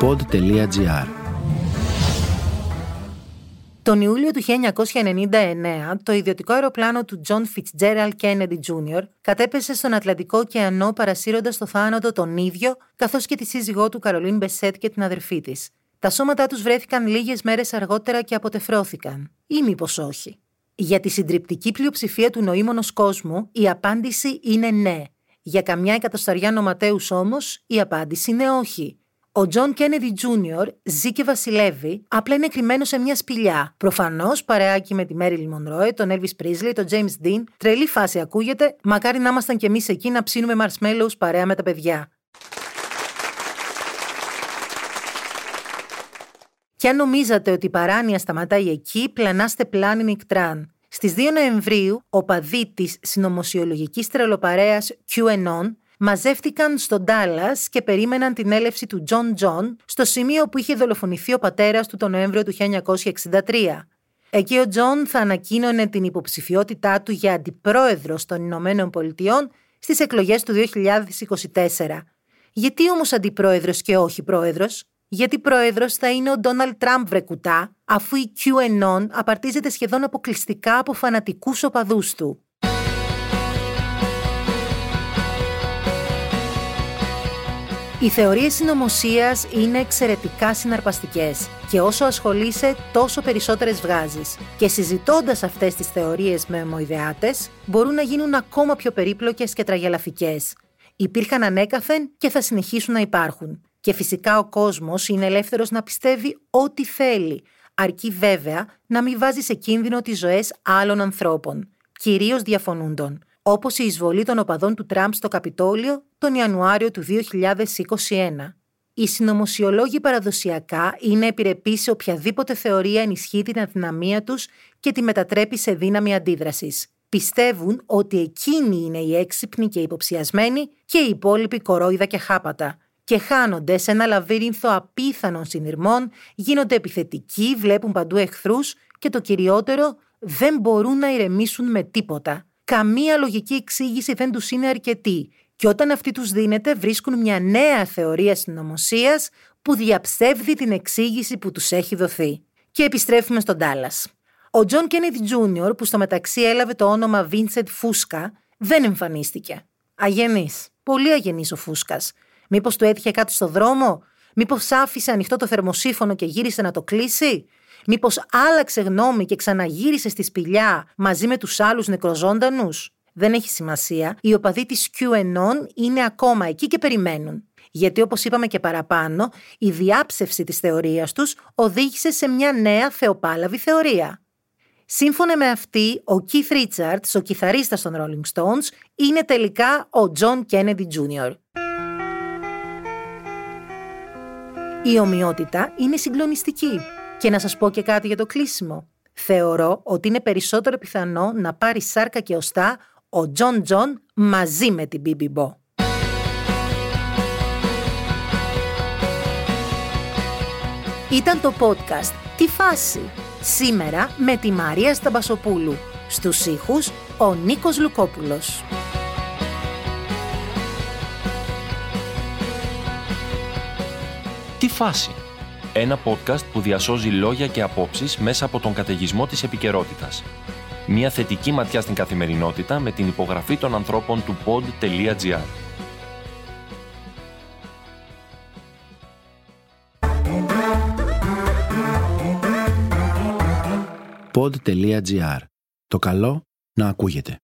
pod.gr Τον Ιούλιο του 1999, το ιδιωτικό αεροπλάνο του John Fitzgerald Kennedy Jr. κατέπεσε στον Ατλαντικό ωκεανό παρασύροντας το θάνατο τον ίδιο, καθώς και τη σύζυγό του Καρολίν Μπεσέτ και την αδερφή της. Τα σώματά τους βρέθηκαν λίγες μέρες αργότερα και αποτεφρώθηκαν. Ή μήπως όχι. Για τη συντριπτική πλειοψηφία του νοήμονος κόσμου, η απάντηση είναι ναι. Για καμιά εκατοσταριά νοματέους όμως, η απάντηση είναι όχι. Ο Τζον Κένεδι Τζούνιορ ζει και βασιλεύει, απλά είναι κρυμμένος σε μια σπηλιά. Προφανώς παρεάκι με τη Μέριλ Μονρόε, τον Elvis Πρίσλι, τον James Dean. Τρελή φάση ακούγεται, μακάρι να ήμασταν κι εμείς εκεί να ψήνουμε marshmallows παρέα με τα παιδιά. Και αν νομίζατε ότι η παράνοια σταματάει εκεί, πλανάστε πλάνην οικτράν. Στις 2 Νοεμβρίου, οπαδοί της συνωμοσιολογικής τρελοπαρέας QAnon μαζεύτηκαν στο Ντάλλας και περίμεναν την έλευση του Τζον Τζον στο σημείο που είχε δολοφονηθεί ο πατέρας του τον Νοέμβριο του 1963. Εκεί ο Τζον θα ανακοίνωνε την υποψηφιότητά του για αντιπρόεδρος των Ηνωμένων Πολιτειών στις εκλογές του 2024. Γιατί όμως αντιπρόεδρος και όχι πρόεδρος; Γιατί πρόεδρος θα είναι ο Ντόναλτ Τραμπ βρε κουτά, αφού η QAnon απαρτίζεται σχεδόν αποκλειστικά από φανατικούς οπαδούς του. Οι θεωρίες συνωμοσίας είναι εξαιρετικά συναρπαστικές και όσο ασχολείσαι τόσο περισσότερες βγάζεις. Και συζητώντας αυτές τις θεωρίες με αιμοειδεάτες μπορούν να γίνουν ακόμα πιο περίπλοκες και τραγελαφικές. Υπήρχαν ανέκαθεν και θα συνεχίσουν να υπάρχουν. Και φυσικά ο κόσμος είναι ελεύθερος να πιστεύει ό,τι θέλει, αρκεί βέβαια να μην βάζει σε κίνδυνο τις ζωές άλλων ανθρώπων, κυρίως διαφωνούντων όπως η εισβολή των οπαδών του Τραμπ στο Καπιτόλιο τον Ιανουάριο του 2021. Οι συνωμοσιολόγοι παραδοσιακά είναι επιρρεπείς σε οποιαδήποτε θεωρία ενισχύει την αδυναμία τους και τη μετατρέπει σε δύναμη αντίδρασης. Πιστεύουν ότι εκείνοι είναι οι έξυπνοι και υποψιασμένοι και οι υπόλοιποι κορόιδα και χάπατα. Και χάνονται σε ένα λαβύρινθο απίθανων συνειρμών, γίνονται επιθετικοί, βλέπουν παντού εχθρούς και το κυριότερο, δεν μπορούν να ηρεμήσουν με τίποτα καμία λογική εξήγηση δεν τους είναι αρκετή και όταν αυτή τους δίνεται βρίσκουν μια νέα θεωρία συνωμοσίας που διαψεύδει την εξήγηση που τους έχει δοθεί. Και επιστρέφουμε στο Ντάλλας. Ο Τζον Κέννιδι Τζούνιορ, που στο μεταξύ έλαβε το όνομα Βίνσεντ Φούσκα, δεν εμφανίστηκε. Αγενής. Πολύ αγενής ο Φούσκας. Μήπως του έτυχε κάτι στο δρόμο, Μήπως άφησε ανοιχτό το θερμοσύφωνο και γύρισε να το κλείσει, Μήπως άλλαξε γνώμη και ξαναγύρισε στη σπηλιά μαζί με τους άλλους νεκροζώντανους; Δεν έχει σημασία. Οι οπαδοί της QAnon είναι ακόμα εκεί και περιμένουν. Γιατί όπως είπαμε και παραπάνω, η διάψευση της θεωρίας τους οδήγησε σε μια νέα θεοπάλαβη θεωρία. Σύμφωνα με αυτή, ο Keith Richards, ο κιθαρίστας των Rolling Stones, είναι τελικά ο John Kennedy Jr. Η ομοιότητα είναι συγκλονιστική. Και να σας πω και κάτι για το κλείσιμο. Θεωρώ ότι είναι περισσότερο πιθανό να πάρει σάρκα και οστά ο Τζον Τζον μαζί με την Μπίμπι Μπο. Ήταν το podcast «Τι φάση» σήμερα με τη Μαρία Σταμπασοπούλου. Στους ήχους ο Νίκος Λουκόπουλος. «Τι φάση» Ένα podcast που διασώζει λόγια και απόψεις μέσα από τον καταιγισμό της επικαιρότητας. Μια θετική ματιά στην καθημερινότητα με την υπογραφή των ανθρώπων του pod.gr. pod.gr. Το καλό να ακούγεται.